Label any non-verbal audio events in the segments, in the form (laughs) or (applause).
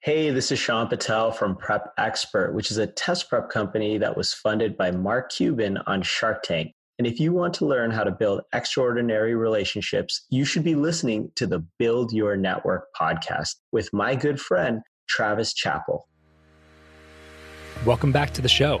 Hey, this is Shaan Patel from Prep Expert, which is a test prep company that was funded by Mark Cuban on Shark Tank. And if you want to learn how to build extraordinary relationships, you should be listening to the Build Your Network podcast with my good friend, Travis Chappell. Welcome back to the show.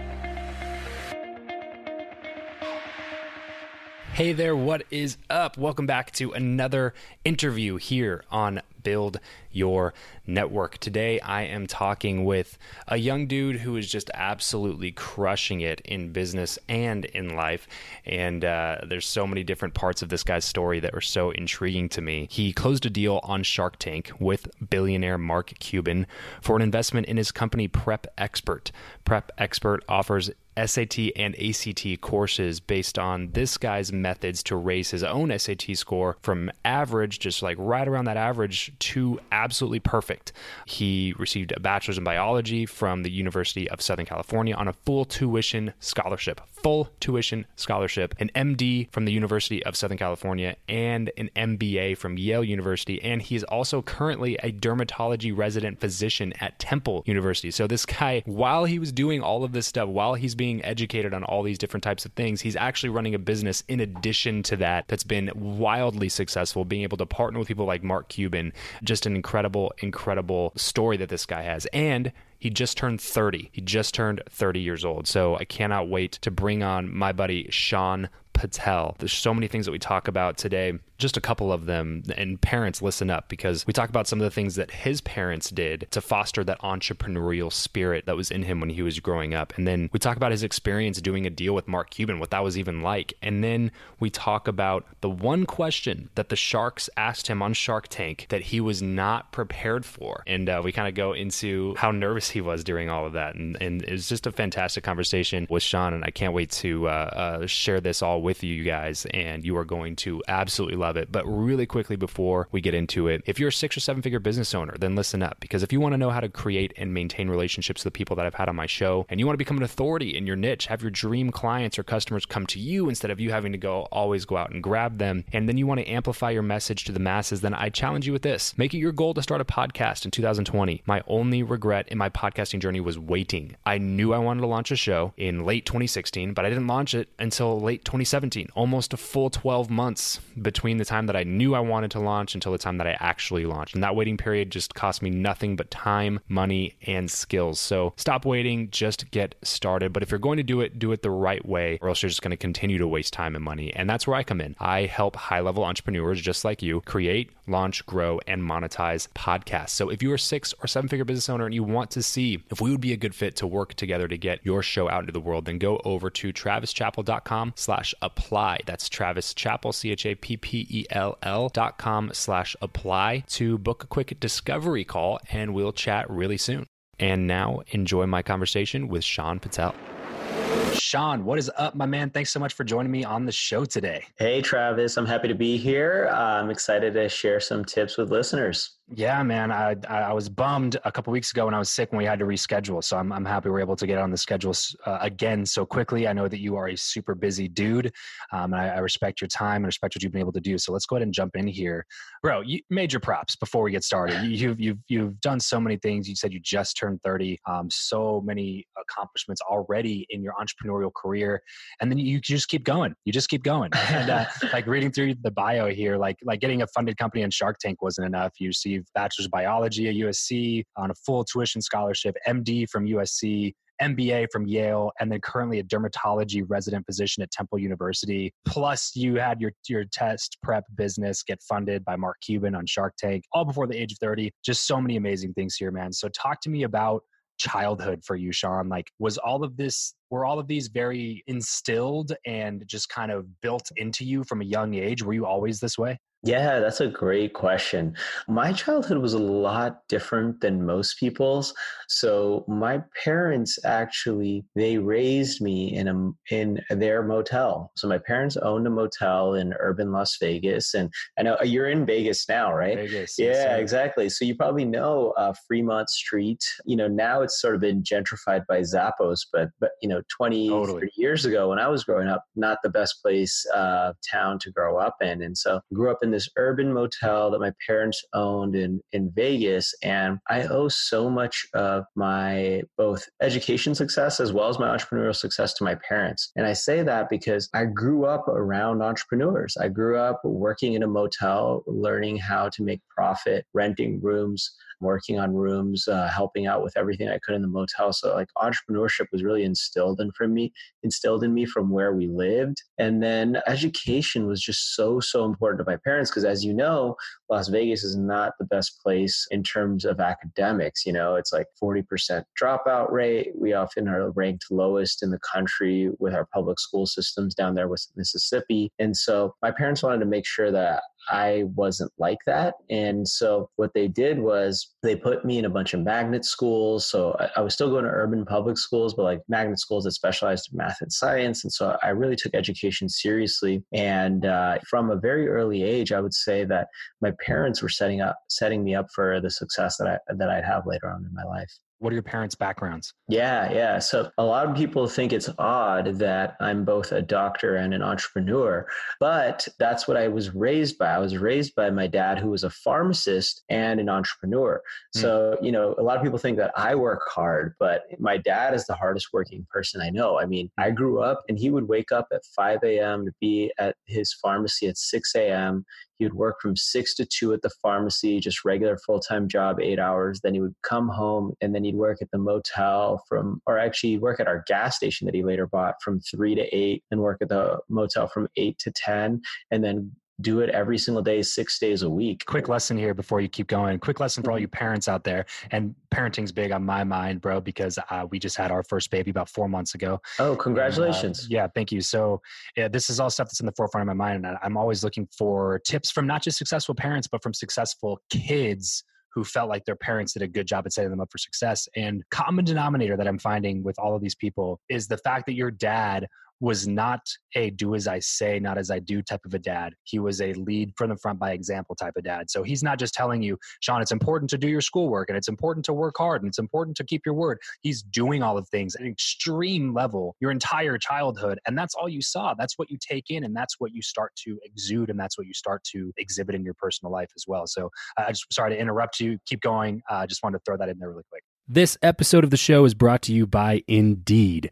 Hey there, what is up? Welcome back to another interview here on build your network. Today, I am talking with a young dude who is just absolutely crushing it in business and in life. And uh, there's so many different parts of this guy's story that are so intriguing to me. He closed a deal on Shark Tank with billionaire Mark Cuban for an investment in his company Prep Expert. Prep Expert offers SAT and ACT courses based on this guy's methods to raise his own SAT score from average, just like right around that average, to absolutely perfect. He received a bachelor's in biology from the University of Southern California on a full tuition scholarship. Full tuition scholarship, an MD from the University of Southern California, and an MBA from Yale University. And he is also currently a dermatology resident physician at Temple University. So, this guy, while he was doing all of this stuff, while he's being educated on all these different types of things, he's actually running a business in addition to that that's been wildly successful, being able to partner with people like Mark Cuban. Just an incredible, incredible story that this guy has. And he just turned 30. He just turned 30 years old. So I cannot wait to bring on my buddy Shaan Patel. There's so many things that we talk about today, just a couple of them. And parents, listen up because we talk about some of the things that his parents did to foster that entrepreneurial spirit that was in him when he was growing up. And then we talk about his experience doing a deal with Mark Cuban, what that was even like. And then we talk about the one question that the Sharks asked him on Shark Tank that he was not prepared for. And uh, we kind of go into how nervous he was during all of that. And, and it was just a fantastic conversation with Shaan. And I can't wait to uh, uh, share this all with you guys, and you are going to absolutely love it. But really quickly before we get into it, if you're a six or seven figure business owner, then listen up because if you want to know how to create and maintain relationships with the people that I've had on my show, and you want to become an authority in your niche, have your dream clients or customers come to you instead of you having to go always go out and grab them, and then you want to amplify your message to the masses, then I challenge you with this. Make it your goal to start a podcast in 2020. My only regret in my podcasting journey was waiting. I knew I wanted to launch a show in late 2016, but I didn't launch it until late 2017, almost a full 12 months between the time that I knew I wanted to launch until the time that I actually launched. And that waiting period just cost me nothing but time, money, and skills. So stop waiting, just get started. But if you're going to do it, do it the right way, or else you're just going to continue to waste time and money. And that's where I come in. I help high level entrepreneurs just like you create, launch, grow, and monetize podcasts. So if you're a six or seven figure business owner and you want to see if we would be a good fit to work together to get your show out into the world, then go over to travischappell.com slash apply. That's Travis Chappell, C-H-A-P-P-E-L-L dot com slash apply to book a quick discovery call and we'll chat really soon. And now enjoy my conversation with Shaan Patel. Shaan, what is up, my man? Thanks so much for joining me on the show today. Hey, Travis. I'm happy to be here. Uh, I'm excited to share some tips with listeners. Yeah, man. I I was bummed a couple weeks ago when I was sick when we had to reschedule. So I'm I'm happy we're able to get on the schedule uh, again so quickly. I know that you are a super busy dude, um, and I, I, respect your time and respect what you've been able to do. So let's go ahead and jump in here, bro. You, major props before we get started. You, have you've you've done so many things. You said you just turned 30. Um, so many accomplishments already in your entrepreneurial career, and then you just keep going. You just keep going. And uh, (laughs) like reading through the bio here, like like getting a funded company in Shark Tank wasn't enough. You bachelor's of biology at USC on a full tuition scholarship, MD from USC, MBA from Yale, and then currently a dermatology resident position at Temple University. Plus, you had your your test prep business get funded by Mark Cuban on Shark Tank, all before the age of 30. Just so many amazing things here, man. So, talk to me about childhood for you, Shaan. Like, was all of this were all of these very instilled and just kind of built into you from a young age? Were you always this way? Yeah, that's a great question. My childhood was a lot different than most people's. So my parents actually they raised me in a in their motel. So my parents owned a motel in urban Las Vegas, and I know you're in Vegas now, right? Vegas. Yeah, yes, exactly. So you probably know uh, Fremont Street. You know now it's sort of been gentrified by Zappos, but but you know 20 totally. 30 years ago when I was growing up, not the best place uh, town to grow up in, and so grew up in this urban motel that my parents owned in, in Vegas. And I owe so much of my both education success as well as my entrepreneurial success to my parents. And I say that because I grew up around entrepreneurs. I grew up working in a motel, learning how to make profit, renting rooms working on rooms, uh, helping out with everything I could in the motel. So like entrepreneurship was really instilled in from me, instilled in me from where we lived. And then education was just so, so important to my parents because as you know, Las Vegas is not the best place in terms of academics. You know, it's like 40% dropout rate. We often are ranked lowest in the country with our public school systems down there with Mississippi. And so my parents wanted to make sure that I wasn't like that. And so what they did was they put me in a bunch of magnet schools. So I, I, was still going to urban public schools, but like magnet schools that specialized in math and science. And so I really took education seriously. And uh, from a very early age, I would say that my parents were setting up, setting me up for the success that I, that I'd have later on in my life. What are your parents' backgrounds? Yeah, yeah. So a lot of people think it's odd that I'm both a doctor and an entrepreneur, but that's what I was raised by. I was raised by my dad, who was a pharmacist and an entrepreneur. Mm. So, you know, a lot of people think that I work hard, but my dad is the hardest working person I know. I mean, I grew up and he would wake up at 5 a.m. to be at his pharmacy at 6 a.m. He would work from six to two at the pharmacy, just regular full time job, eight hours. Then he would come home and then he'd work at the motel from, or actually work at our gas station that he later bought from three to eight, and work at the motel from eight to 10, and then do it every single day, six days a week. Quick lesson here before you keep going. Quick lesson for all mm-hmm. you parents out there. And parenting's big on my mind, bro, because uh, we just had our first baby about four months ago. Oh, congratulations. And, uh, yeah, thank you. So, yeah, this is all stuff that's in the forefront of my mind. And I'm always looking for tips from not just successful parents, but from successful kids who felt like their parents did a good job at setting them up for success. And common denominator that I'm finding with all of these people is the fact that your dad was not a do as I say, not as I do type of a dad. He was a lead from the front by example type of dad. So he's not just telling you, Shaan, it's important to do your schoolwork and it's important to work hard and it's important to keep your word. He's doing all of things at an extreme level your entire childhood. And that's all you saw. That's what you take in and that's what you start to exude and that's what you start to exhibit in your personal life as well. So uh, I just sorry to interrupt you. Keep going. I uh, just wanted to throw that in there really quick. This episode of the show is brought to you by Indeed.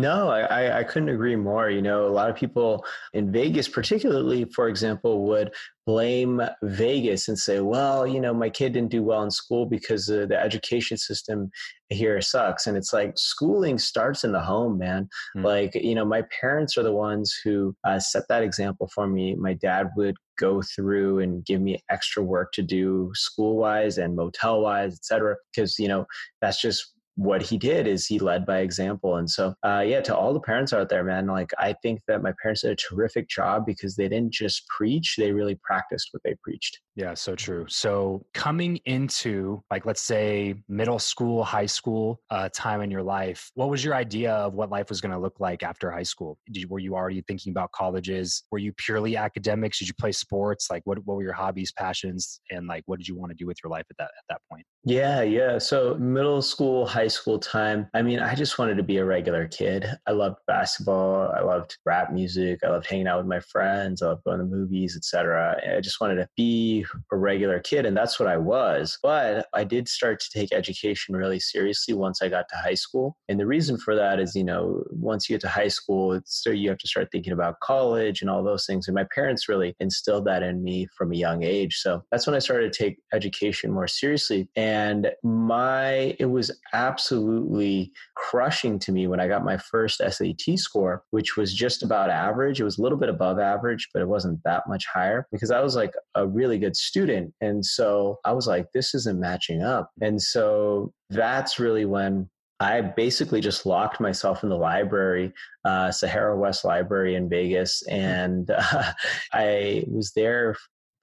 No, I, I couldn't agree more. You know, a lot of people in Vegas, particularly, for example, would blame Vegas and say, well, you know, my kid didn't do well in school because uh, the education system here sucks. And it's like schooling starts in the home, man. Mm. Like, you know, my parents are the ones who uh, set that example for me. My dad would go through and give me extra work to do school wise and motel wise, et cetera, because, you know, that's just what he did is he led by example. And so, uh, yeah, to all the parents out there, man, like I think that my parents did a terrific job because they didn't just preach, they really practiced what they preached. Yeah, so true. So coming into like, let's say middle school, high school uh, time in your life, what was your idea of what life was going to look like after high school? Did, were you already thinking about colleges? Were you purely academics? Did you play sports? Like what, what were your hobbies, passions? And like, what did you want to do with your life at that, at that point? Yeah, yeah. So middle school, high school time. I mean, I just wanted to be a regular kid. I loved basketball. I loved rap music. I loved hanging out with my friends. I loved going to movies, etc. I just wanted to be a regular kid, and that's what I was. But I did start to take education really seriously once I got to high school. And the reason for that is, you know, once you get to high school, it's so you have to start thinking about college and all those things. And my parents really instilled that in me from a young age. So that's when I started to take education more seriously. And my it was absolutely crushing to me when i got my first sat score which was just about average. It was a little bit above average but it wasn't that much higher because i was like a really good student. And so i was like this isn't matching up. And so that's really when I basically just locked myself in the library, uh, Sahara West Library in Vegas, and (laughs) uh, I was there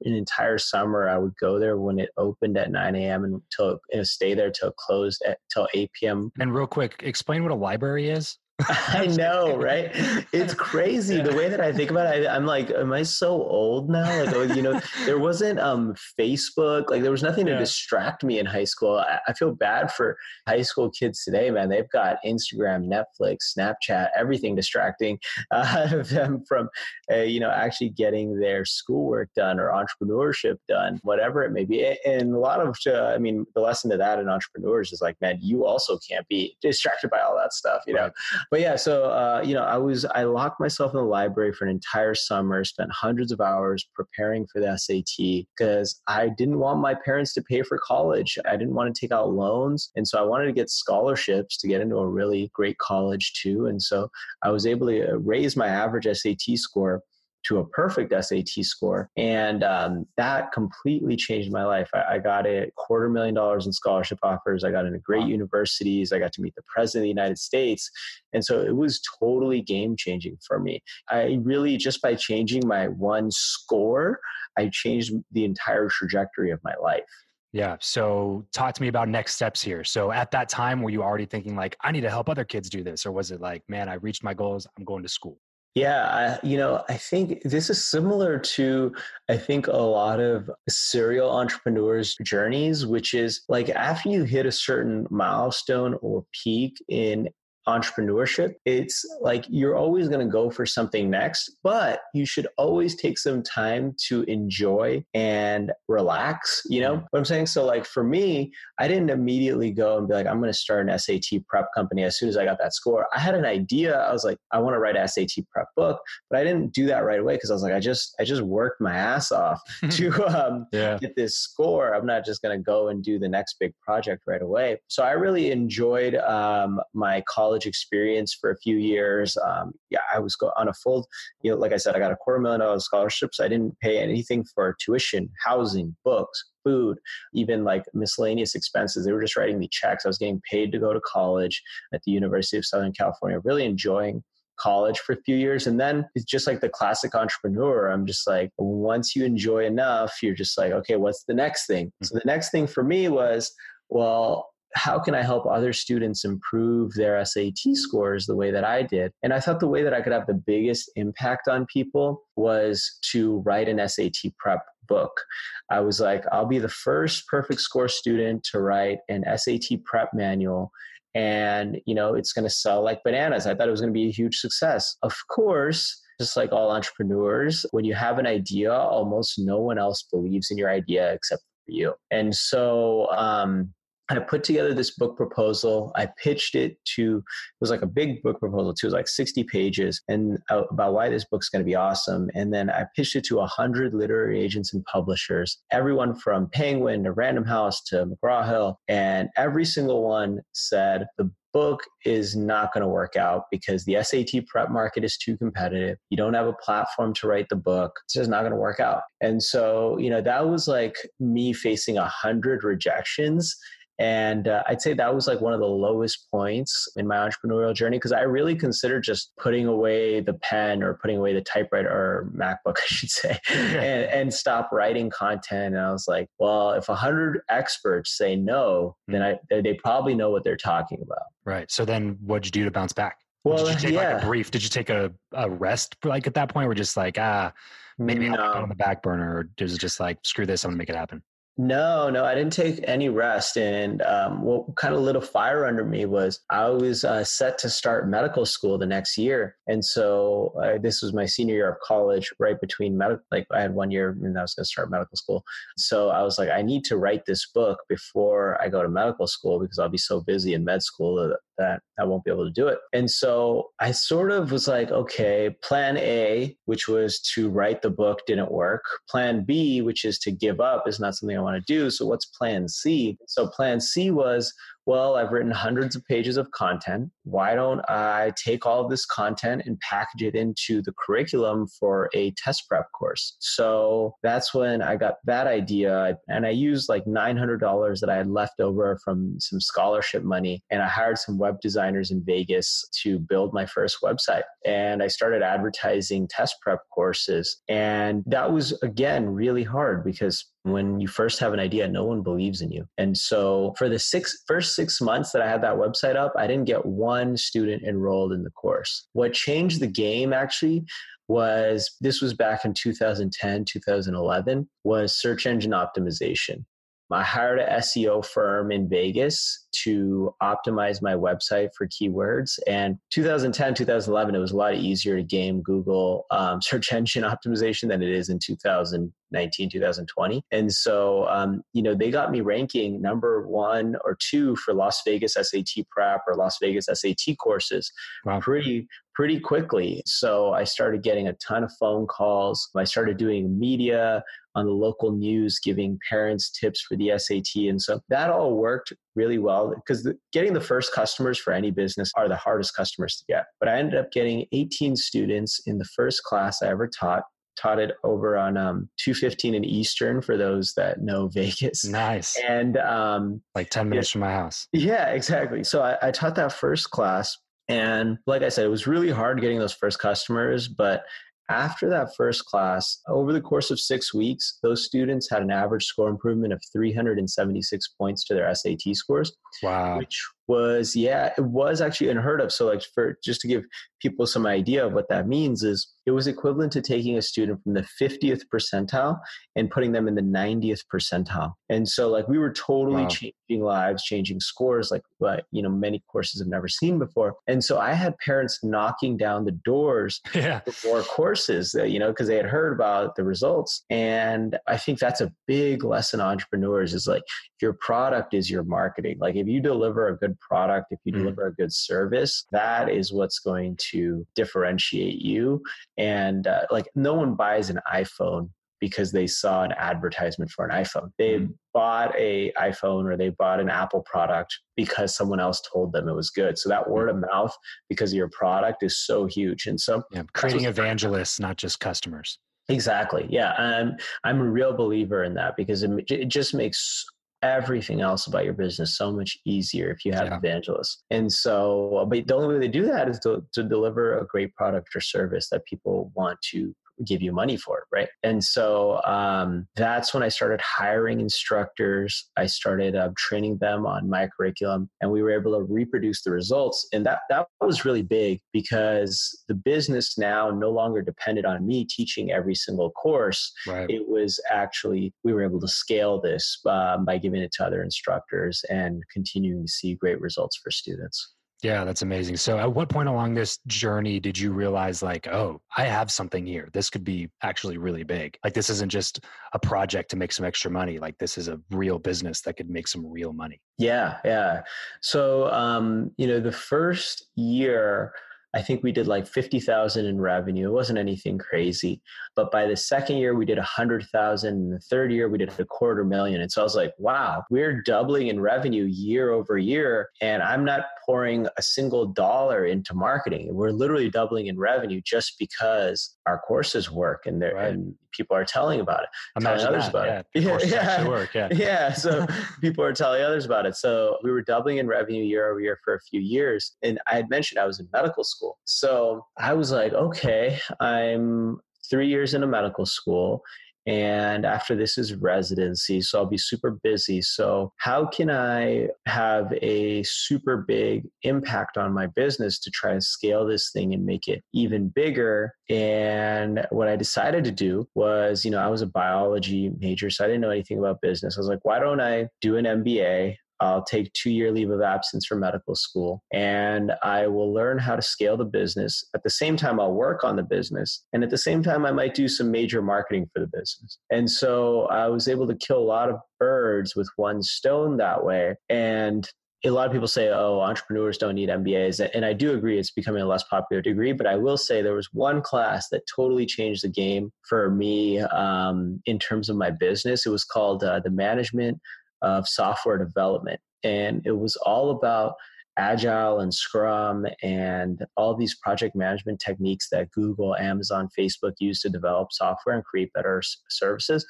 an entire summer. I would go there when it opened at 9 a.m. and stay there till it closed at till 8 p.m. And real quick, explain what a library is. (laughs) I know, right? It's crazy yeah. the way that I think about it. I, am like, am I so old now? Like, oh, you know, there wasn't um Facebook. Like, there was nothing yeah. to distract me in high school. I, I, feel bad for high school kids today, man. They've got Instagram, Netflix, Snapchat, everything distracting (laughs) uh, them from, uh, you know, actually getting their schoolwork done or entrepreneurship done, whatever it may be. And a lot of, uh, I mean, the lesson to that in entrepreneurs is like, man, you also can't be distracted by all that stuff, you know. But yeah, so uh, you know, I was I locked myself in the library for an entire summer, spent hundreds of hours preparing for the SAT because I didn't want my parents to pay for college. I didn't want to take out loans, and so I wanted to get scholarships to get into a really great college too. And so I was able to uh, raise my average SAT score to a perfect SAT score. And um, that completely changed my life. I, I, got a quarter million dollars in scholarship offers. I got into great wow. universities. I got to meet the president of the United States. And so it was totally game changing for me. I really, just by changing my one score, I changed the entire trajectory of my life. Yeah. So talk to me about next steps here. So at that time, were you already thinking like, I need to help other kids do this? Or was it like, man, I reached my goals, I'm going to school? Yeah, I, you know, I think this is similar to, I think, a lot of serial entrepreneurs' journeys, which is like after you hit a certain milestone or peak in entrepreneurship, it's like you're always going to go for something next, but you should always take some time to enjoy and relax. You know what I'm saying? So, like for me, I didn't immediately go and be like, I'm going to start an SAT prep company as soon as I got that score. I had an idea. I was like, I want to write a SAT prep book, but I didn't do that right away because I was like, I just, I just worked my ass off (laughs) to um, yeah. get this score. I'm not just going to go and do the next big project right away. So I really enjoyed um, my college college experience for a few years. Um, yeah, I was on a full, you know, like I said, I got a quarter million dollar scholarships. I didn't pay anything for tuition, housing, books, food, even like miscellaneous expenses. They were just writing me checks. I was getting paid to go to college at the University of Southern California, really enjoying college for a few years and then it's just like the classic entrepreneur i'm just like once you enjoy enough you're just like okay what's the next thing so the next thing for me was well how can I help other students improve their SAT scores the way that I did? And I thought the way that I could have the biggest impact on people was to write an SAT prep book. I was like, I'll be the first perfect score student to write an SAT prep manual and you know it's going to sell like bananas i thought it was going to be a huge success of course just like all entrepreneurs when you have an idea almost no one else believes in your idea except for you and so um, I put together this book proposal. I pitched it to, it was like a big book proposal too. It was like 60 pages and uh, about why this book's going to be awesome. And then I pitched it to 100 literary agents and publishers, everyone from Penguin to Random House to McGraw Hill. And every single one said the book is not going to work out because the SAT prep market is too competitive. You don't have a platform to write the book. It's just not going to work out. And so, you know, that was like me facing a hundred rejections and uh, I'd say that was like one of the lowest points in my entrepreneurial journey because I really considered just putting away the pen or putting away the typewriter or MacBook, (laughs) I should say, and, and, stop writing content. And I was like, well, if a hundred experts say no, then mm-hmm. I, they probably know what they're talking about. Right. So then what'd you do to bounce back? Well, did you take yeah. like a brief? Did you take a, a rest like at that point? We're just like, ah, maybe no. I'll put on the back burner, or is it just like, screw this, I'm gonna make it happen? No, no, I didn't take any rest. And um, what kind of lit a fire under me was I was uh, set to start medical school the next year. And so uh, this was my senior year of college, right between medical, like I had one year and I was going to start medical school. So I was like, I need to write this book before I go to medical school because I'll be so busy in med school that, that I won't be able to do it. And so I sort of was like, okay, plan A, which was to write the book, didn't work. Plan B, which is to give up, is not something I want to do. So what's plan C? So plan C was well, I've written hundreds of pages of content. Why don't I take all of this content and package it into the curriculum for a test prep course? So that's when I got that idea. And I used like $900 that I had left over from some scholarship money. And I hired some web designers in Vegas to build my first website. And I started advertising test prep courses. And that was, again, really hard because when you first have an idea, no one believes in you. And so for the six first six months that I had that website up, I didn't get one student enrolled in the course. What changed the game actually was this was back in 2010, 2011, was search engine optimization. I hired a SEO firm in Vegas to optimize my website for keywords. And 2010, 2011, it was a lot easier to game Google um, (laughs) search engine optimization than it is in 2019, 2020. And so, um, you know, they got me ranking number one or two for Las Vegas SAT prep or Las Vegas SAT courses wow. pretty pretty quickly. So I started getting a ton of phone calls. I started doing media on the local news, giving parents tips for the SAT. And so that all worked really well while because getting the first customers for any business are the hardest customers to get. But I ended up getting 18 students in the first class I ever taught taught it over on um, 215 in Eastern for those that know (laughs) Vegas. Nice. And um, like 10 minutes yeah, from my house. Yeah, exactly. So I, I taught that first class. And like I said, it was really hard getting those first customers, but after that first class, over the course of six weeks, those students had an average score improvement of 376 points to their SAT scores. Wow. Which was, yeah, it was actually unheard of. So, like, for just to give people some idea of what that means, is it was equivalent to taking a student from the 50th percentile and putting them in the 90th percentile. And so, like, we were totally wow. changing lives, changing scores, like what, you know, many courses have never seen before. And so, I had parents knocking down the doors (laughs) yeah. for more courses, uh, you know, because they had heard about the results. And I think that's a big lesson entrepreneurs is like, your product is your marketing. Like, if you deliver a good product, if you mm. deliver a good service, that is what's going to differentiate you. And uh, like, no one buys an iPhone because they saw an advertisement for an iPhone. They mm. bought a iPhone or they bought an Apple product because someone else told them it was good. So that word of mouth because of your product is so huge. And so yeah, creating evangelists, not just customers. Exactly. Yeah. I'm I'm a real believer in that because it, it just makes everything else about your business so much easier if you have yeah. evangelists. And so, uh, but the only way they do that is to, to deliver a great product or service that people want to give you money for it, right? And so um, that's when I started hiring instructors. I started uh, training them on my curriculum, and we were able to reproduce the results. And that that was really big because the business now no longer depended on me teaching every single course. Right. It was actually we were able to scale this um, by giving it to other instructors and continuing to see great results for students. Yeah, that's amazing. So, at what point along this journey did you realize, like, oh, I have something here? This could be actually really big. Like, this isn't just a project to make some extra money. Like, this is a real business that could make some real money. Yeah, yeah. So, um, you know, the first year, I think we did like 50,000 in revenue. It wasn't anything crazy. But by the second year, we did 100,000. And the third year, we did a quarter million. And so I was like, wow, we're doubling in revenue year over year. And I'm not pouring a single dollar into marketing. We're literally doubling in revenue just because our courses work and, right. and people are telling about it. Imagine telling others that. about yeah. it. Yeah. (laughs) Work. yeah. (laughs) yeah. So (laughs) people are telling others about it. So we were doubling in revenue year over year for a few years. And I had mentioned I was in medical school. So I was like, okay, I'm three years in a medical school and after this is residency so i'll be super busy. So how can i have a super big impact on my business to try to scale this thing and make it even bigger? And what i decided to do was you know i was a biology major so i didn't know anything about business. I was like why don't i do an mba I'll take two year leave of absence from medical school and I will learn how to scale the business. At the same time, I'll work on the business. And at the same time, I might do some major marketing for the business. And so I was able to kill a lot of birds with one stone that way. And a lot of people say, oh, entrepreneurs don't need MBAs. And I do agree it's becoming a less popular degree. But I will say there was one class that totally changed the game for me um, in terms of my business. It was called uh, the Management of software development. And it was all about agile and scrum and all these project management techniques that google amazon facebook use to develop software and create better services.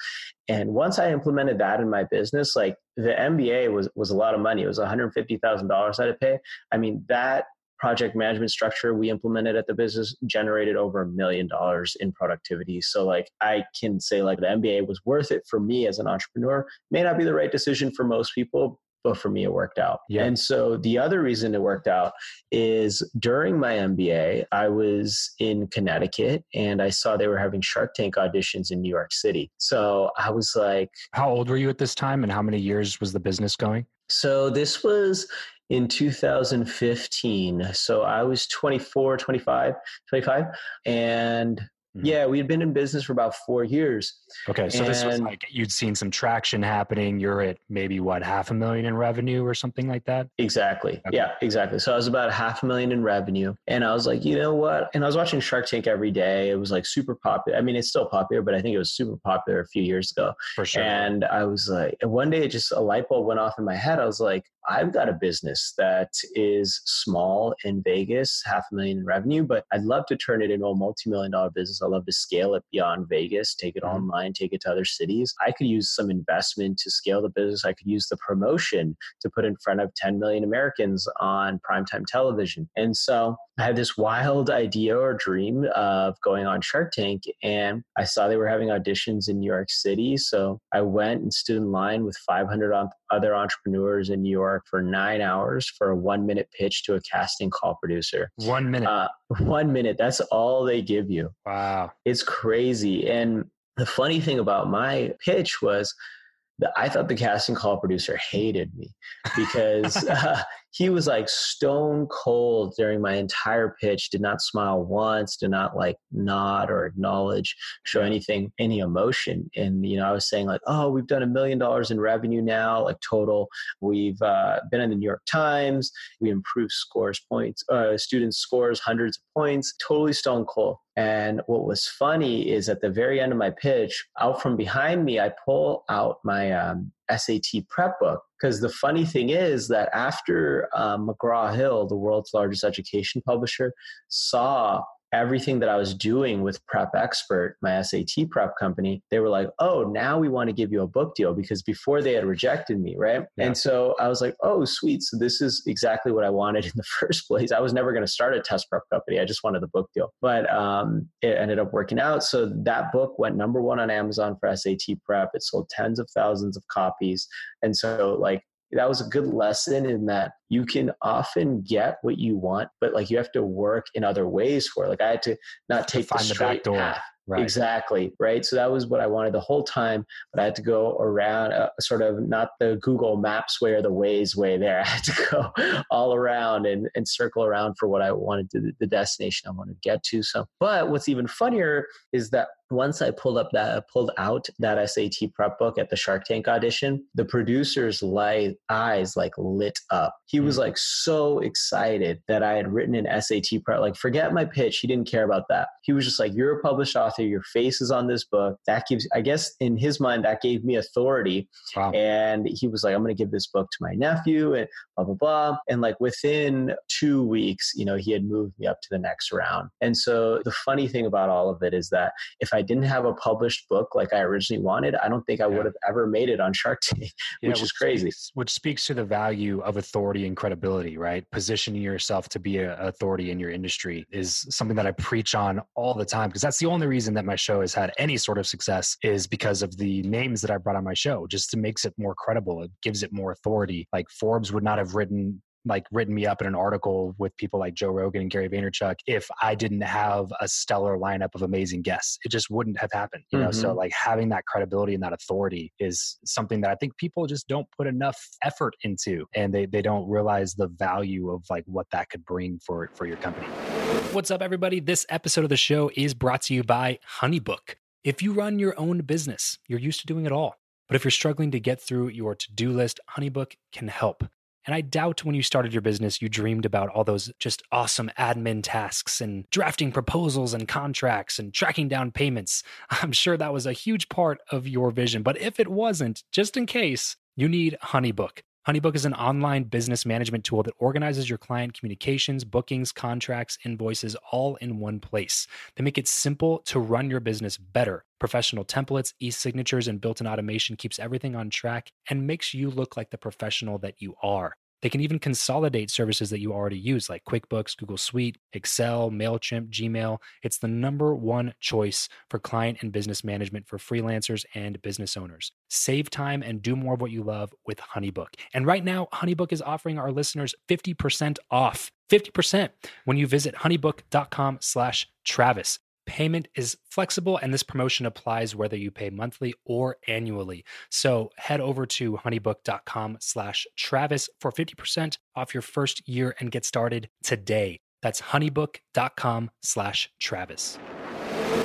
And once i implemented that in my business like the mba was was a lot of money. It was $150000 i had to pay. I mean that project management structure we implemented at the business generated over a million dollars in productivity. So like I can say like the MBA was worth it for me as an entrepreneur. May not be the right decision for most people, but for me it worked out. Yeah. And so the other reason it worked out is during my MBA, I was in Connecticut and I saw they were having Shark Tank auditions in New York City. So I was like How old were you at this time and how many years was the business going? So this was in 2015. So I was 24, 25, 25. And Mm-hmm. Yeah, we had been in business for about four years. Okay, so and this was like you'd seen some traction happening. You're at maybe what half a million in revenue or something like that. Exactly. Okay. Yeah, exactly. So I was about half a million in revenue, and I was like, you know what? And I was watching Shark Tank every day. It was like super popular. I mean, it's still popular, but I think it was super popular a few years ago. For sure. And I was like, and one day, it just a light bulb went off in my head. I was like, I've got a business that is small in Vegas, half a million in revenue, but I'd love to turn it into a multi million dollar business. I love to scale it beyond Vegas, take it mm-hmm. online, take it to other cities. I could use some investment to scale the business. I could use the promotion to put in front of 10 million Americans on primetime television. And so I had this wild idea or dream of going on Shark Tank, and I saw they were having auditions in New York City. So I went and stood in line with 500 other entrepreneurs in New York for nine hours for a one minute pitch to a casting call producer. One minute. Uh, (laughs) one minute. That's all they give you. Wow. It's crazy. And the funny thing about my pitch was that I thought the casting call producer hated me because (laughs) (laughs) uh, he was like stone cold during my entire pitch, did not smile once, did not like nod or acknowledge, show anything, any emotion. And, you know, I was saying like, oh, we've done a million dollars in revenue now, like total. We've uh, been in the New York Times. We improved scores points, uh, students scores hundreds of points, totally stone cold. And what was funny is at the very end of my pitch, out from behind me, I pull out my um, SAT prep book. Because the funny thing is that after um, McGraw Hill, the world's largest education publisher, saw everything that I was doing with Prep Expert, my SAT prep company, they were like, oh, now we want to give you a book deal because before they had rejected me, right? Yeah. And so I was like, oh, sweet. So this is exactly what I wanted in the (laughs) first place. I was never going to start a test prep company. I just wanted the book deal. But um, it ended up working out. So that book went number one on Amazon for SAT prep. It sold tens of thousands of copies. And so, like, that was a good lesson in that you can often get what you want, but like you have to work in other ways for it. Like I had to not take to the, the back door. Path. Right. Exactly. Right. So that was what I wanted the whole time, but I had to go around uh, sort of not the Google Maps way or the Waze way there. (laughs) I had to go all around and, and circle around for what I wanted to, the destination I wanted to get to. So, but what's even funnier is that once I pulled up that pulled out that SAT prep book at the Shark Tank audition, the producer's light eyes like lit up. He was mm. like so excited that I had written an SAT prep. Like, forget my pitch. He didn't care about that. He was just like, "You're a published author. Your face is on this book." That gives, I guess, in his mind, that gave me authority. Wow. And he was like, "I'm going to give this book to my nephew," and blah blah blah. And like within two weeks, you know, he had moved me up to the next round. And so the funny thing about all of it is that if I didn't have a published book like I originally wanted, I don't think I yeah. would have ever made it on Shark Tank, (laughs) yeah, which, which, is crazy. Speaks, which speaks to the value of authority and credibility, right? Positioning yourself to be an authority in your industry is something that I preach on all the time because that's the only reason that my show has had any sort of success is because of the names that I brought on my show. Just to makes it more credible, it gives it more authority. Like Forbes would not have written like written me up in an article with people like Joe Rogan and Gary Vaynerchuk if I didn't have a stellar lineup of amazing guests. It just wouldn't have happened. You know, mm-hmm. so like having that credibility and that authority is something that I think people just don't put enough effort into and they, they don't realize the value of like what that could bring for for your company. What's up everybody? This episode of the show is brought to you by Honeybook. If you run your own business, you're used to doing it all. But if you're struggling to get through your to-do list, Honeybook can help. And I doubt when you started your business, you dreamed about all those just awesome admin tasks and drafting proposals and contracts and tracking down payments. (laughs) I'm sure that was a huge part of your vision. But if it wasn't, just in case, you need Honeybook. Honeybook is an online business management tool that organizes your client communications, bookings, contracts, invoices all in one place. They make it simple to run your business better. Professional templates, e signatures, and built in automation keeps everything on track and makes you look like the professional that you are. They can even consolidate services that you already use, like QuickBooks, Google Suite, Excel, MailChimp, Gmail. It's the number one choice for client and business management for freelancers and business owners. Save time and do more of what you love with Honeybook. And right now, Honeybook is offering our listeners 50% off. 50% when you visit honeybook.com slash Travis. Payment is flexible, and this promotion applies whether you pay monthly or annually. So head over to honeybook.com slash Travis for 50% off your first year and get started today. That's honeybook.com slash Travis.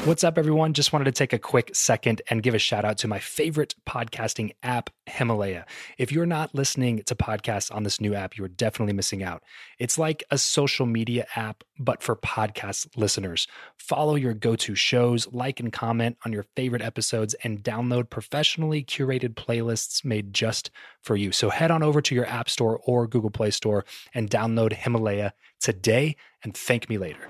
What's up, everyone? Just wanted to take a quick second and give a shout out to my favorite podcasting app, Himalaya. If you're not listening to podcasts on this new app, you're definitely missing out. It's like a social media app, but for podcast listeners. Follow your go to shows, like and comment on your favorite episodes, and download professionally curated playlists made just for you. So head on over to your App Store or Google Play Store and download Himalaya today and thank me later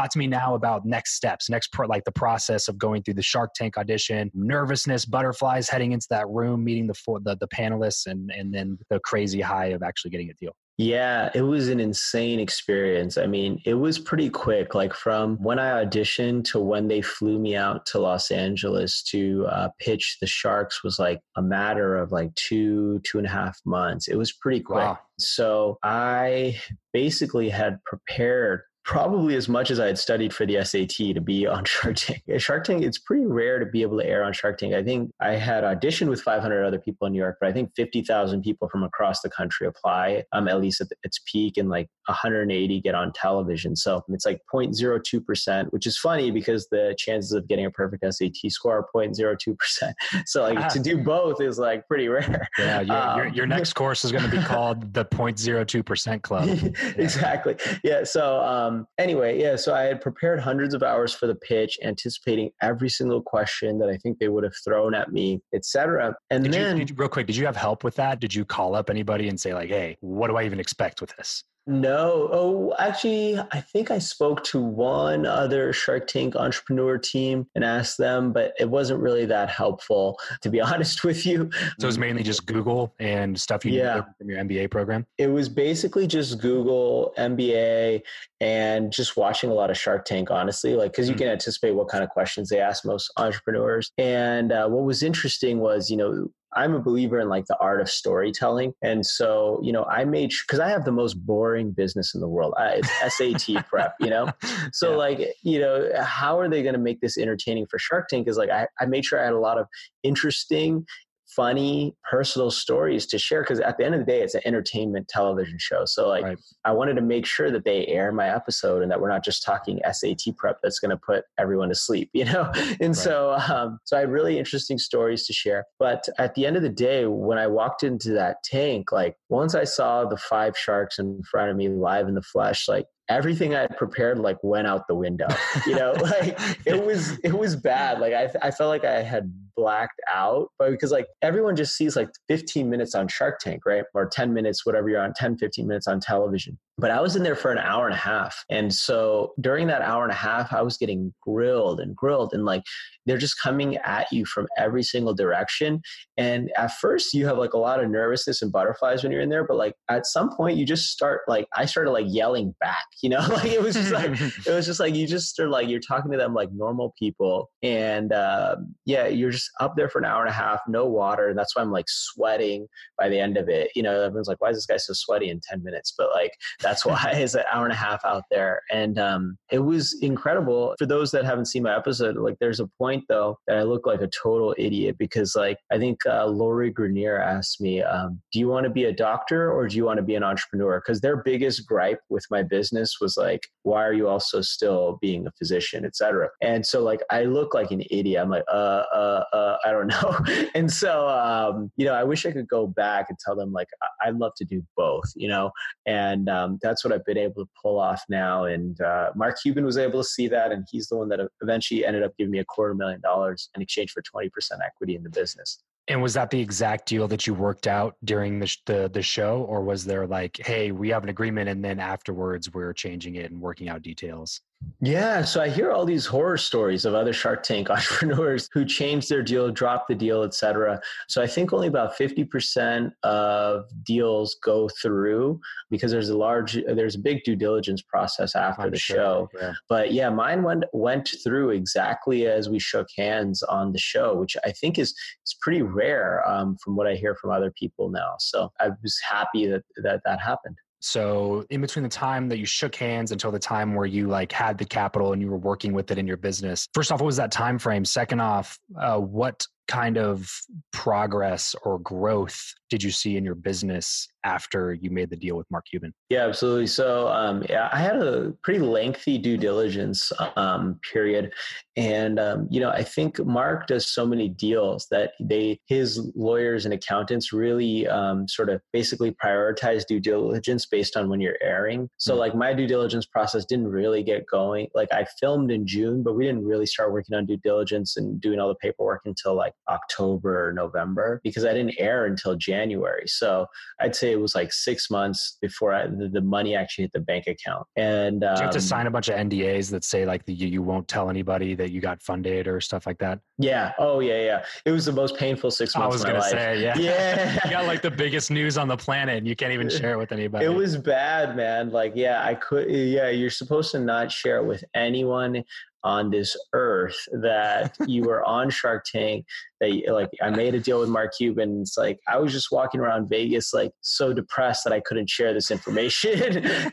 talk to me now about next steps next pro, like the process of going through the shark tank audition nervousness butterflies heading into that room meeting the the, the panelists and and then the crazy high of actually getting a deal yeah, it was an insane experience. I mean, it was pretty quick. Like from when I auditioned to when they flew me out to Los Angeles to uh, pitch the Sharks was like a matter of like two, two and a half months. It was pretty quick. Wow. So I basically had prepared probably as much as I had studied for the SAT to be on (laughs) Shark Tank. Shark Tank, it's pretty rare to be able to air on Shark Tank. I think I had auditioned with 500 other people in New York, but I think 50,000 people from across the country apply, um, at least at its peak, and like 180 get on television. So it's like 0.02%, which is funny because the chances of getting a perfect SAT score are 0.02%. (laughs) So like ah. to (laughs) do both is like pretty rare. Yeah, your, um, your, your next course is going to be called the 0.02% Club. exactly. Yeah. So, um, um, anyway, yeah, so I had prepared hundreds of hours for the pitch, anticipating every single question that I think they would have thrown at me, etc. And did then, you, you, real quick, did you have help with that? Did you call up anybody and say like, "Hey, what do I even expect with this?" No. Oh, actually, I think I spoke to one other Shark Tank entrepreneur team and asked them, but it wasn't really that helpful, to be (laughs) honest with you. So it was mainly just Google and stuff you yeah. from your MBA program? It was basically just Google, MBA, and just watching a lot of Shark Tank, honestly, like, because you mm-hmm. can anticipate what kind of questions they ask most entrepreneurs. And uh, what was interesting was, you know, I'm a believer in like the art of storytelling. And so, you know, I made because I have the most boring business in the world. I, it's SAT (laughs) prep, you know? So, yeah. like, you know, how are they going to make this entertaining for Shark Tank? Is like, I, I made sure I had a lot of interesting funny personal stories to share because at the end of the day it's an entertainment television show so like right. i wanted to make sure that they air my episode and that we're not just talking sat prep that's going to put everyone to sleep (laughs) you know and right. so um, so i had really interesting stories to share but at the end of the day when i walked into that tank like once i saw the five sharks in front of me live in the flesh like everything I had prepared like went out the window. You know, (laughs) like it was it was bad. Like I I felt like I had blacked out, but because like everyone just sees like 15 minutes on Shark Tank, right? Or 10 minutes, whatever you're on, 10, 15 minutes on television. But I was in there for an hour and a half. And so during that hour and a half, I was getting grilled and grilled and like they're just coming at you from every single direction. And at first you have like a lot of nervousness and butterflies when you're in there, but like at some point you just start like I started like yelling back, (laughs) you know, like it was just like (laughs) it was just like you just are like you're talking to them like normal people. And uh, yeah, you're just up there for an hour and a half, no water. And that's why I'm like sweating by the end of it. You know, everyone's like, why is this guy so sweaty in 10 minutes? But like, that's why (laughs) it's an hour and a half out there. And um, it was incredible. For those that haven't seen my episode, like, there's a point though that I look like a total idiot because, like, I think uh, Lori Greiner asked me, um, do you want to be a doctor or do you want to be an entrepreneur? Because their biggest gripe with my business was like, why are you also still being a physician, etc. And so, like, I look like an idiot. I'm like, uh, uh, uh, I don't know. (laughs) and so, um, you know, I wish I could go back and tell them like, I- would love to do both, you know, and um, that's what I've been able to pull off now. And uh, Mark Cuban was able to see that, and he's the one that eventually ended up giving me a quarter million dollars in exchange for 20% equity in the business. And was that the exact deal that you worked out during the, the the show, or was there like, hey, we have an agreement, and then afterwards we're changing it and working out details? Yeah, so I hear all these horror stories of other Shark Tank (laughs) entrepreneurs who changed their deal, dropped the deal, etc. So I think only about 50% of deals go through because there's a large there's a big due diligence process after I'm the sure, show. Yeah. But yeah, mine went went through exactly as we shook hands on the show, which I think is is pretty rare um, from what I hear from other people now. So I was happy that that that happened. So in between the time that you shook hands until the time where you like had the capital and you were working with it in your business, first off, what was that time frame? Second off, uh, what kind of progress or growth did you see in your business after you made the deal with Mark Cuban? Yeah, absolutely. So, um, yeah, I had a pretty lengthy due diligence um, period, and um, you know, I think Mark does so many deals that they his lawyers and accountants really um, sort of basically prioritize due diligence based on when you're airing. So, mm-hmm. like my due diligence process didn't really get going. Like I filmed in June, but we didn't really start working on due diligence and doing all the paperwork until like October or November because I didn't air until January. So I'd say it was like six months before I, the, money actually hit the bank account. And um, you have to um, sign a bunch of NDAs that say like the, you, you won't tell anybody that you got funded or stuff like that. Yeah. Oh yeah, yeah. It was the most painful six months. I was gonna say, yeah, yeah. (laughs) you got like the biggest news on the planet, and you can't even share it with anybody. It was bad, man. Like, yeah, I could. Yeah, you're supposed to not share it with anyone on this earth that you were on Shark Tank they like I made a deal with Mark Cuban. It's like I was just walking around Vegas like so depressed that I couldn't share this information. (laughs)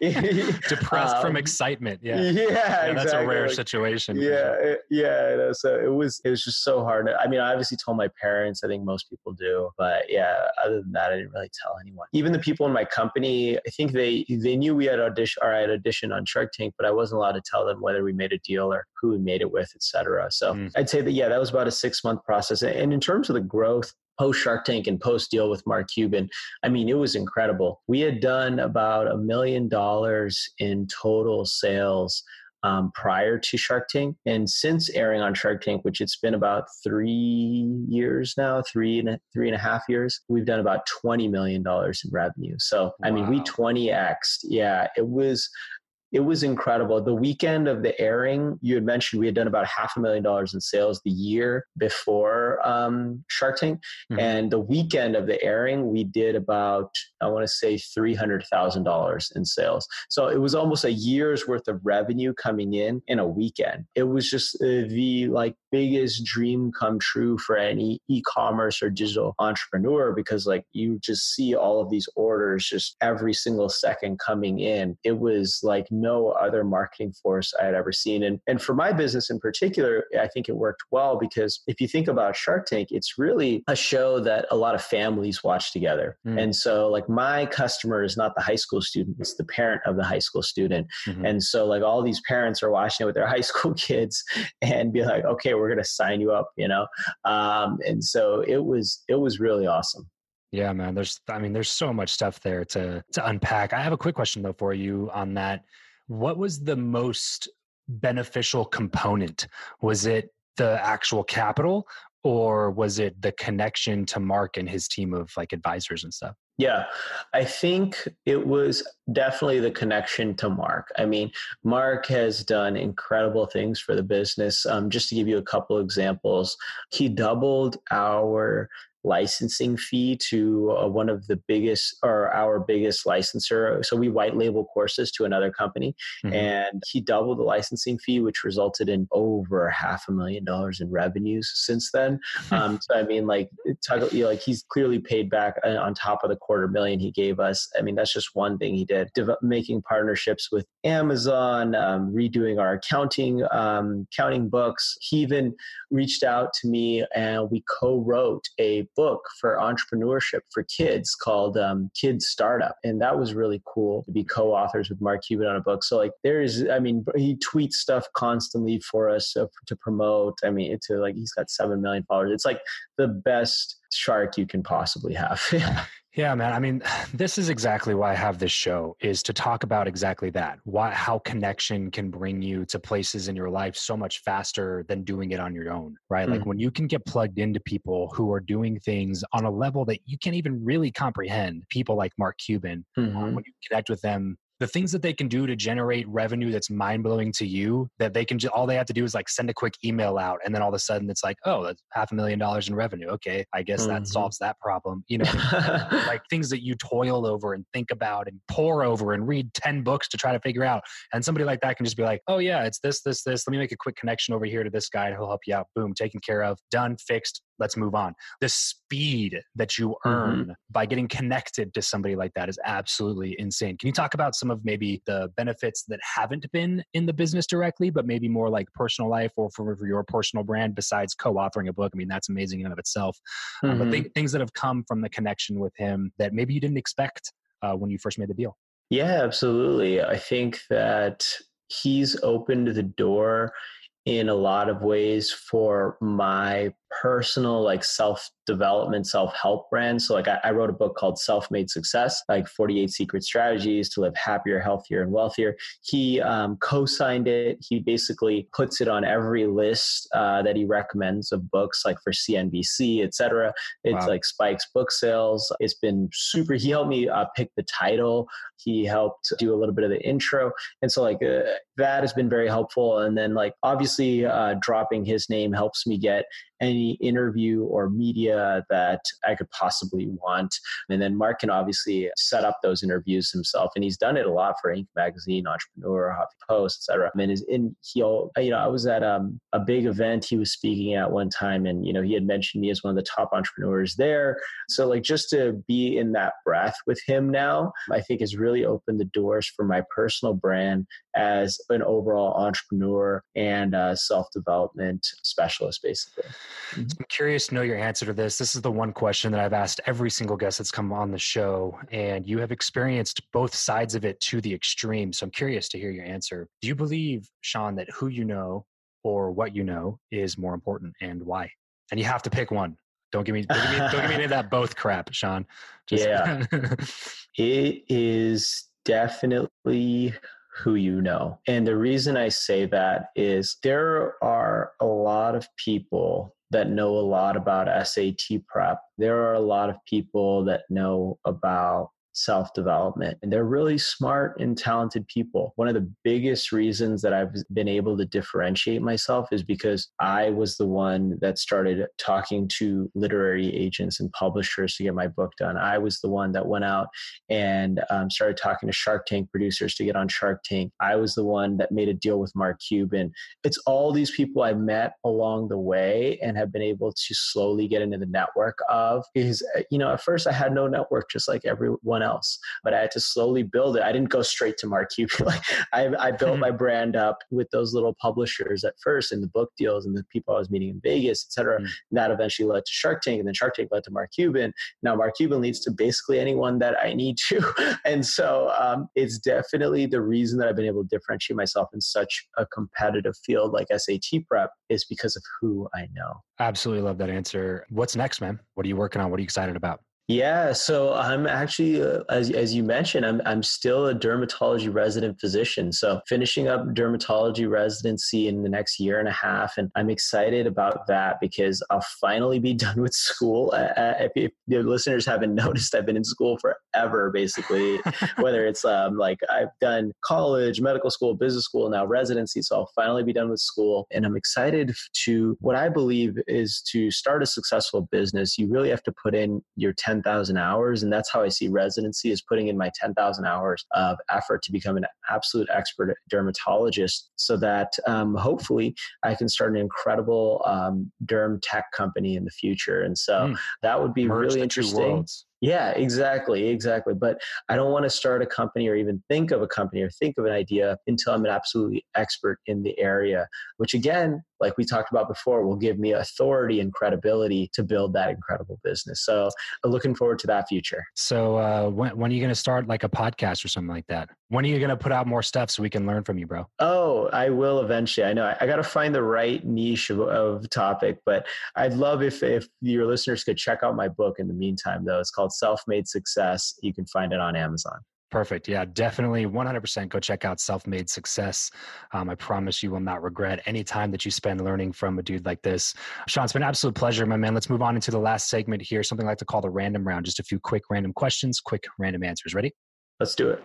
depressed um, from excitement. Yeah. Yeah. yeah exactly. That's a rare like, situation. Yeah. It, yeah. You know, so it was it was just so hard. I mean, I obviously told my parents. I think most people do, but yeah. Other than that, I didn't really tell anyone. Even the people in my company, I think they they knew we had audition or I had auditioned on Shark Tank, but I wasn't allowed to tell them whether we made a deal or who we made it with, etc. So mm. I'd say that yeah, that was about a six month process and in terms of the growth post Shark Tank and post deal with Mark Cuban, I mean, it was incredible. We had done about a million dollars in total sales um, prior to Shark Tank. And since airing on Shark Tank, which it's been about three years now, three and a, three and a half years, we've done about $20 million in revenue. So, wow. I mean, we 20X'd. Yeah, it was it was incredible. The weekend of the airing, you had mentioned we had done about half a million dollars in sales the year before um, Shark Tank. Mm-hmm. And the weekend of the airing, we did about, I want to say, $300,000 in sales. So it was almost a year's worth of revenue coming in in a weekend. It was just uh, the like biggest dream come true for any e-commerce or digital entrepreneur because like you just see all of these orders just every single second coming in. It was like no other marketing force I had ever seen. And, and for my business in particular, I think it worked well because if you think about Shark Tank, it's really a show that a lot of families watch together. Mm. And so, like, my customer is not the high school student, it's the parent of the high school student. Mm-hmm. And so, like, all these parents are watching it with their high (laughs) school kids and be like, okay, we're going to sign you up, you know? Um, and so it was, it was really awesome. Yeah, man. There's, I mean, there's so much stuff there to to unpack. I have a quick question though for you on that. What was the most beneficial component? Was it the actual capital or was it the connection to Mark and his team of like advisors and stuff? Yeah, I think it was definitely the connection to Mark. I mean, Mark has done incredible things for the business. Um, just to give you a couple examples, he doubled our licensing fee to uh, one of the biggest or our biggest licensor. So we white label courses to another company, mm-hmm. and he doubled the licensing fee, which resulted in over half a million dollars in revenues since then. um, so I mean, like, talk, you know, like he's clearly paid back uh, on top of the quarter million he gave us. I mean, that's just one thing he did. De- making partnerships with Amazon, um, redoing our accounting um, accounting books. He even reached out to me, and we co-wrote a book for entrepreneurship for kids called um, Kids Startup. And that was really cool to be co authors with Mark Cuban on a book. So, like, there's, I mean, he tweets stuff constantly for us to promote. I mean, it's like he's got 7 million followers. It's like the best shark you can possibly have. (laughs) Yeah, man. I mean, (sighs) this is exactly why I have this show is to talk about exactly that. Why how connection can bring you to places in your life so much faster than doing it on your own, right? Mm-hmm. Like mm. when you can get plugged into people who are doing things on a level that you can't even really comprehend. People like Mark Cuban, mm-hmm. um, when you connect with them the things that they can do to generate revenue that's mind blowing to you that they can just all they have to do is like send a quick email out and then all of a sudden it's like oh that's half a million dollars in revenue. Okay i guess mm-hmm. that solves that problem. You (laughs) know like things that you toil over and think about and pour over and read 10 books to try to figure out and somebody like that can just be like oh yeah it's this this this. Let me make a quick connection over here to this guy and he'll help you out. Boom taken care of done fixed let's move on. The speed that you Mm-hmm. earn by getting connected to somebody like that is absolutely insane. Can you talk about some of maybe the benefits that haven't been in the business directly, but maybe more like personal life or for, for your personal brand besides co-authoring a book? I mean, that's amazing in and of itself. Uh, but Mhm. th- things that have come from the connection with him that maybe you didn't expect uh, when you first made the deal. Yeah, absolutely. I think that he's opened the door in a lot of ways for my personal like self development self help brand. So like I, I wrote a book called self made success like 48 secret strategies to live happier healthier and wealthier. He um, co-signed it. He basically puts it on every list uh, that he recommends of books like for cnbc etc it's Wow. like spikes book sales. It's been super he helped me uh, pick the title. He helped do a little bit of the intro. And so like uh, that has been very helpful. And then like obviously uh, dropping his name helps me get any interview or media that I could possibly want. And then Mark can obviously set up those interviews himself, and he's done it a lot for Inc. Magazine, Entrepreneur, Huffy Post, etc. And is in he'll you know I was at um, a big event he was speaking at one time, and you know he had mentioned me as one of the top entrepreneurs there. So like just to be in that breath with him now, I think has really opened the doors for my personal brand as an overall entrepreneur and self development specialist, basically. Mm-hmm. I'm curious to know your answer to this. This is the one question that I've asked every single guest that's come on the show, and you have experienced both sides of it to the extreme. So I'm curious to hear your answer. Do you believe, Shaan, that who you know or what you know is more important and why? And you have to pick one. Don't give me don't give me, don't give me any of that (laughs) both crap, Shaan. Yeah. (laughs) It is definitely who you know. And the reason I say that is there are a lot of people that know a lot about SAT prep. There are a lot of people that know about self development. And they're really smart and talented people. One of the biggest reasons that I've been able to differentiate myself is because I was the one that started talking to literary agents and publishers to get my book done. I was the one that went out and um, started talking to Shark Tank producers to get on Shark Tank. I was the one that made a deal with Mark Cuban. It's all these people I met along the way and have been able to slowly get into the network of. Because, uh, you know, at first I had no network just like everyone else, but I had to slowly build it. I didn't go straight to Mark Cuban. (laughs) like I, I built Mhm. my brand up with those little publishers at first and the book deals and the people I was meeting in Vegas, et cetera. Mm. That eventually led to Shark Tank and then Shark Tank led to Mark Cuban. Now Mark Cuban leads to basically anyone that I need to. (laughs) And so um, it's definitely the reason that I've been able to differentiate myself in such a competitive field like SAT prep is because of who I know. Absolutely love that answer. What's next, man? What are you working on? What are you excited about? Yeah, so I'm actually, uh, as as you mentioned, I'm I'm still a dermatology resident physician. So finishing up dermatology residency in the next year and a half, and I'm excited about that because I'll finally be (laughs) done with school. Uh, uh, if, if the listeners haven't (laughs) noticed, I've been in school forever, basically. (laughs) Whether it's um, like I've done college, medical school, business school, now residency. So I'll finally be done with school, and I'm excited to what I believe is to start a successful business. You really have to put in your 10,000 hours. And that's how I see residency is putting in my 10,000 hours of effort to become an absolute expert dermatologist so that um, hopefully I can start an incredible um, derm tech company in the future. And so Mm. that would be Merge really interesting. Yeah, exactly, exactly. But I don't want to start a company or even think of a company or think of an idea until I'm an absolutely expert in the area, which again, like we talked about before, will give me authority and credibility to build that incredible business. So I'm looking forward to that future. So uh, when when are you going to start like a podcast or something like that? When are you going to put out more stuff so we can learn from you, bro? Oh, I will eventually. I know I, I got to find the right niche of, of topic, but I'd love if if your listeners could check out my book in the meantime. Though it's called Self Made Success. You can find it on Amazon. Perfect. Yeah, definitely 100% go check out Self Made Success. Um, I promise you will not regret any time that you spend learning from a dude like this. Shaan, it's been an absolute pleasure, my man. Let's move on into the last segment here, something I like to call the random round. Just a few quick random questions, quick random answers. Ready? Let's do it.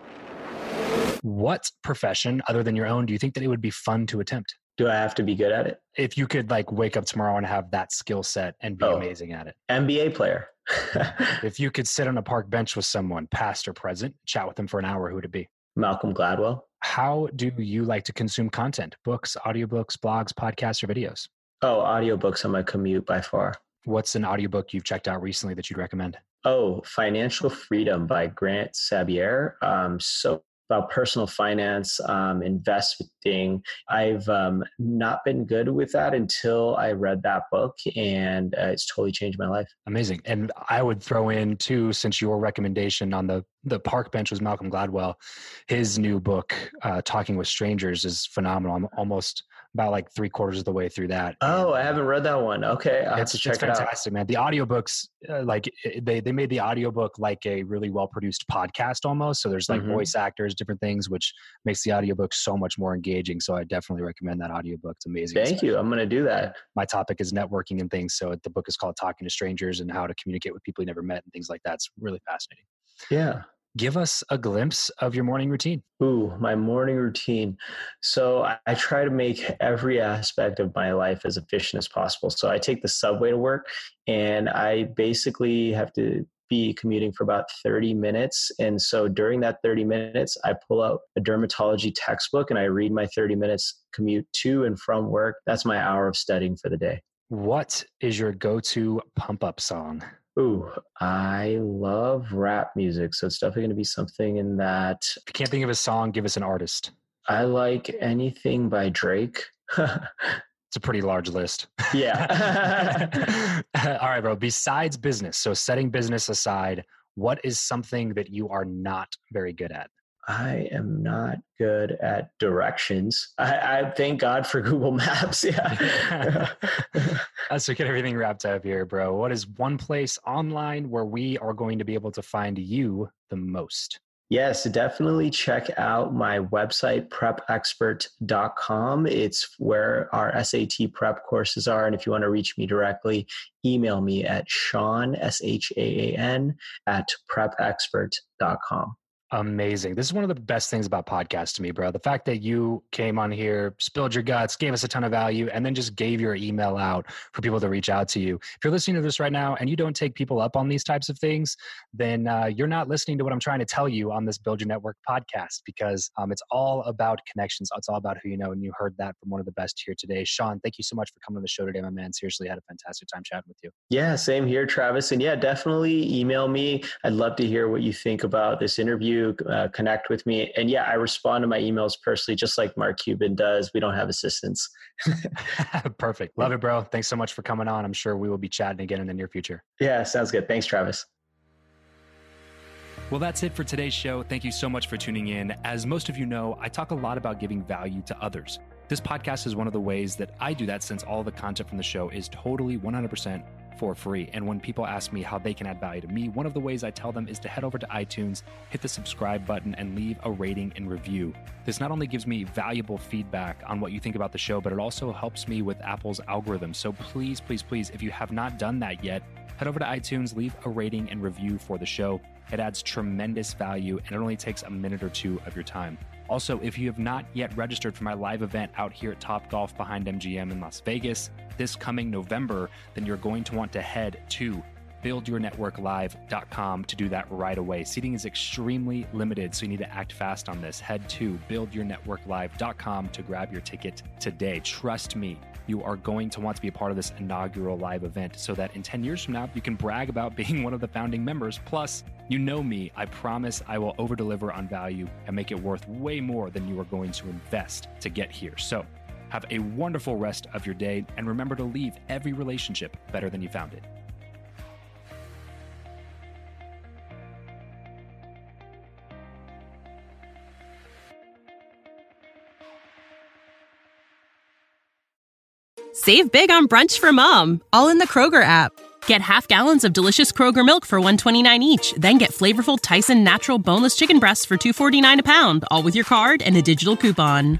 What profession other than your own do you think that it would be fun to attempt? Do I have to be good at it? If you could like wake up tomorrow and have that skill set and be Oh. amazing at it. NBA player. (laughs) If you could sit on a park bench with someone, past or present, chat with them for an hour, who would it be? Malcolm Gladwell. How do you like to consume content? Books, audiobooks, blogs, podcasts, or videos? Oh, audiobooks on my commute by far. what's an audiobook you've checked out recently that you'd recommend? Oh, Financial Freedom by Grant Sabatier. Um, so about personal finance, um, investing. I've um, not been good with that until I read that book, and uh, it's totally changed my life. Amazing. And I would throw in too, since your recommendation on the the park bench was Malcolm Gladwell. His new book, uh, Talking with Strangers, is phenomenal. I'm almost about like three quarters of the way through that. Oh, I haven't read that one. Okay, I'll it's, it's fantastic, it man. The audiobooks, uh, like they they made the audiobook like a really well produced podcast almost. So there's like mm-hmm. voice actors, different things, which makes the audiobook so much more engaging. So I definitely recommend that audiobook. It's amazing. Thank you. I'm going to do that. My topic is networking and things. So the book is called Talking to Strangers and how to communicate with people you never met and things like that. It's really fascinating. Yeah give us a glimpse of your morning routine. Ooh, my morning routine. So I, I, try to make every aspect of my life as efficient as possible. So I take the subway to work and I basically have to be commuting for about 30 minutes. And so during that 30 minutes, I pull out a dermatology textbook and I read my 30 minutes commute to and from work. That's my hour of studying for the day. What is your go to pump up song? Ooh, I love rap music, so it's definitely going to be something in that. If you can't think of a song, give us an artist. I like anything by Drake. (laughs) it's a pretty large list. Yeah. (laughs) All right, bro. Besides business, so setting business aside, what is something that you are not very good at? I am not good at directions. I, I thank God for (laughs) Google Maps. Yeah. (laughs) Let's get everything wrapped up here, bro. What is one place online where we are going to be able to find you the most? Yes, definitely check out my website, prepexpert.com. It's where our SAT prep courses are. And if you want to reach me directly, email me at Shaan, S H A A N, at prepexpert.com amazing. This is one of the best things about podcasts to me, bro. The fact that you came on here, spilled your guts, gave us a ton of value, and then just gave your email out for people to reach out to you. If you're listening to this right now and you don't take people up on these types of things, then uh, you're not listening to what I'm trying to tell you on this Build Your Network podcast because um, it's all about connections. It's all about who you know. And you heard that from one of the best here today. Shaan, thank you so much for coming on the show today, my man. Seriously, had a fantastic time chatting with you. Yeah, same here, Travis. And yeah, definitely email me. I'd love to hear what you think about this interview. Uh, connect connect with me. And yeah, I respond to my emails personally, just like Mark Cuban does. We don't have assistants. (laughs) (laughs) Perfect. Love it, bro. Thanks so much for coming on. I'm sure we will be chatting again in the near future. Yeah, sounds good. Thanks, Travis. Well, that's it for today's show. Thank you so much for tuning in. As most of you know, I talk a lot about giving value to others. This podcast is one of the ways that I do that since all the content from the show is totally 100% for free. And when people ask me how they can add value to me, one of the ways I tell them is to head over to iTunes, hit the subscribe button, and leave a rating and review. This not only gives me valuable feedback on what you think about the show, but it also helps me with Apple's algorithm. So please, please, please, if you have not done that yet, head over to iTunes, leave a rating and review for the show. It adds tremendous value and it only takes a minute or two of your time. Also, if you have not yet registered for my live event out here at Top Golf behind MGM in Las Vegas this coming November, then you're going to want to head to buildyournetworklive.com to do that right away. Seating is extremely limited, so you need to act fast on this. Head to buildyournetworklive.com to grab your ticket today. Trust me, you are going to want to be a part of this inaugural live event so that in 10 years from now, you can brag about (laughs) being one of the founding members. Plus, you know me, I promise I will over deliver on value and make it worth way more than you are going to invest to get here. So, have a wonderful rest of your day and remember to leave every relationship better than you found it. Save big on brunch for mom, all in the Kroger app. Get half gallons of delicious Kroger milk for 129 each, then get flavorful Tyson natural boneless chicken breasts for 249 a pound, all with your card and a digital coupon.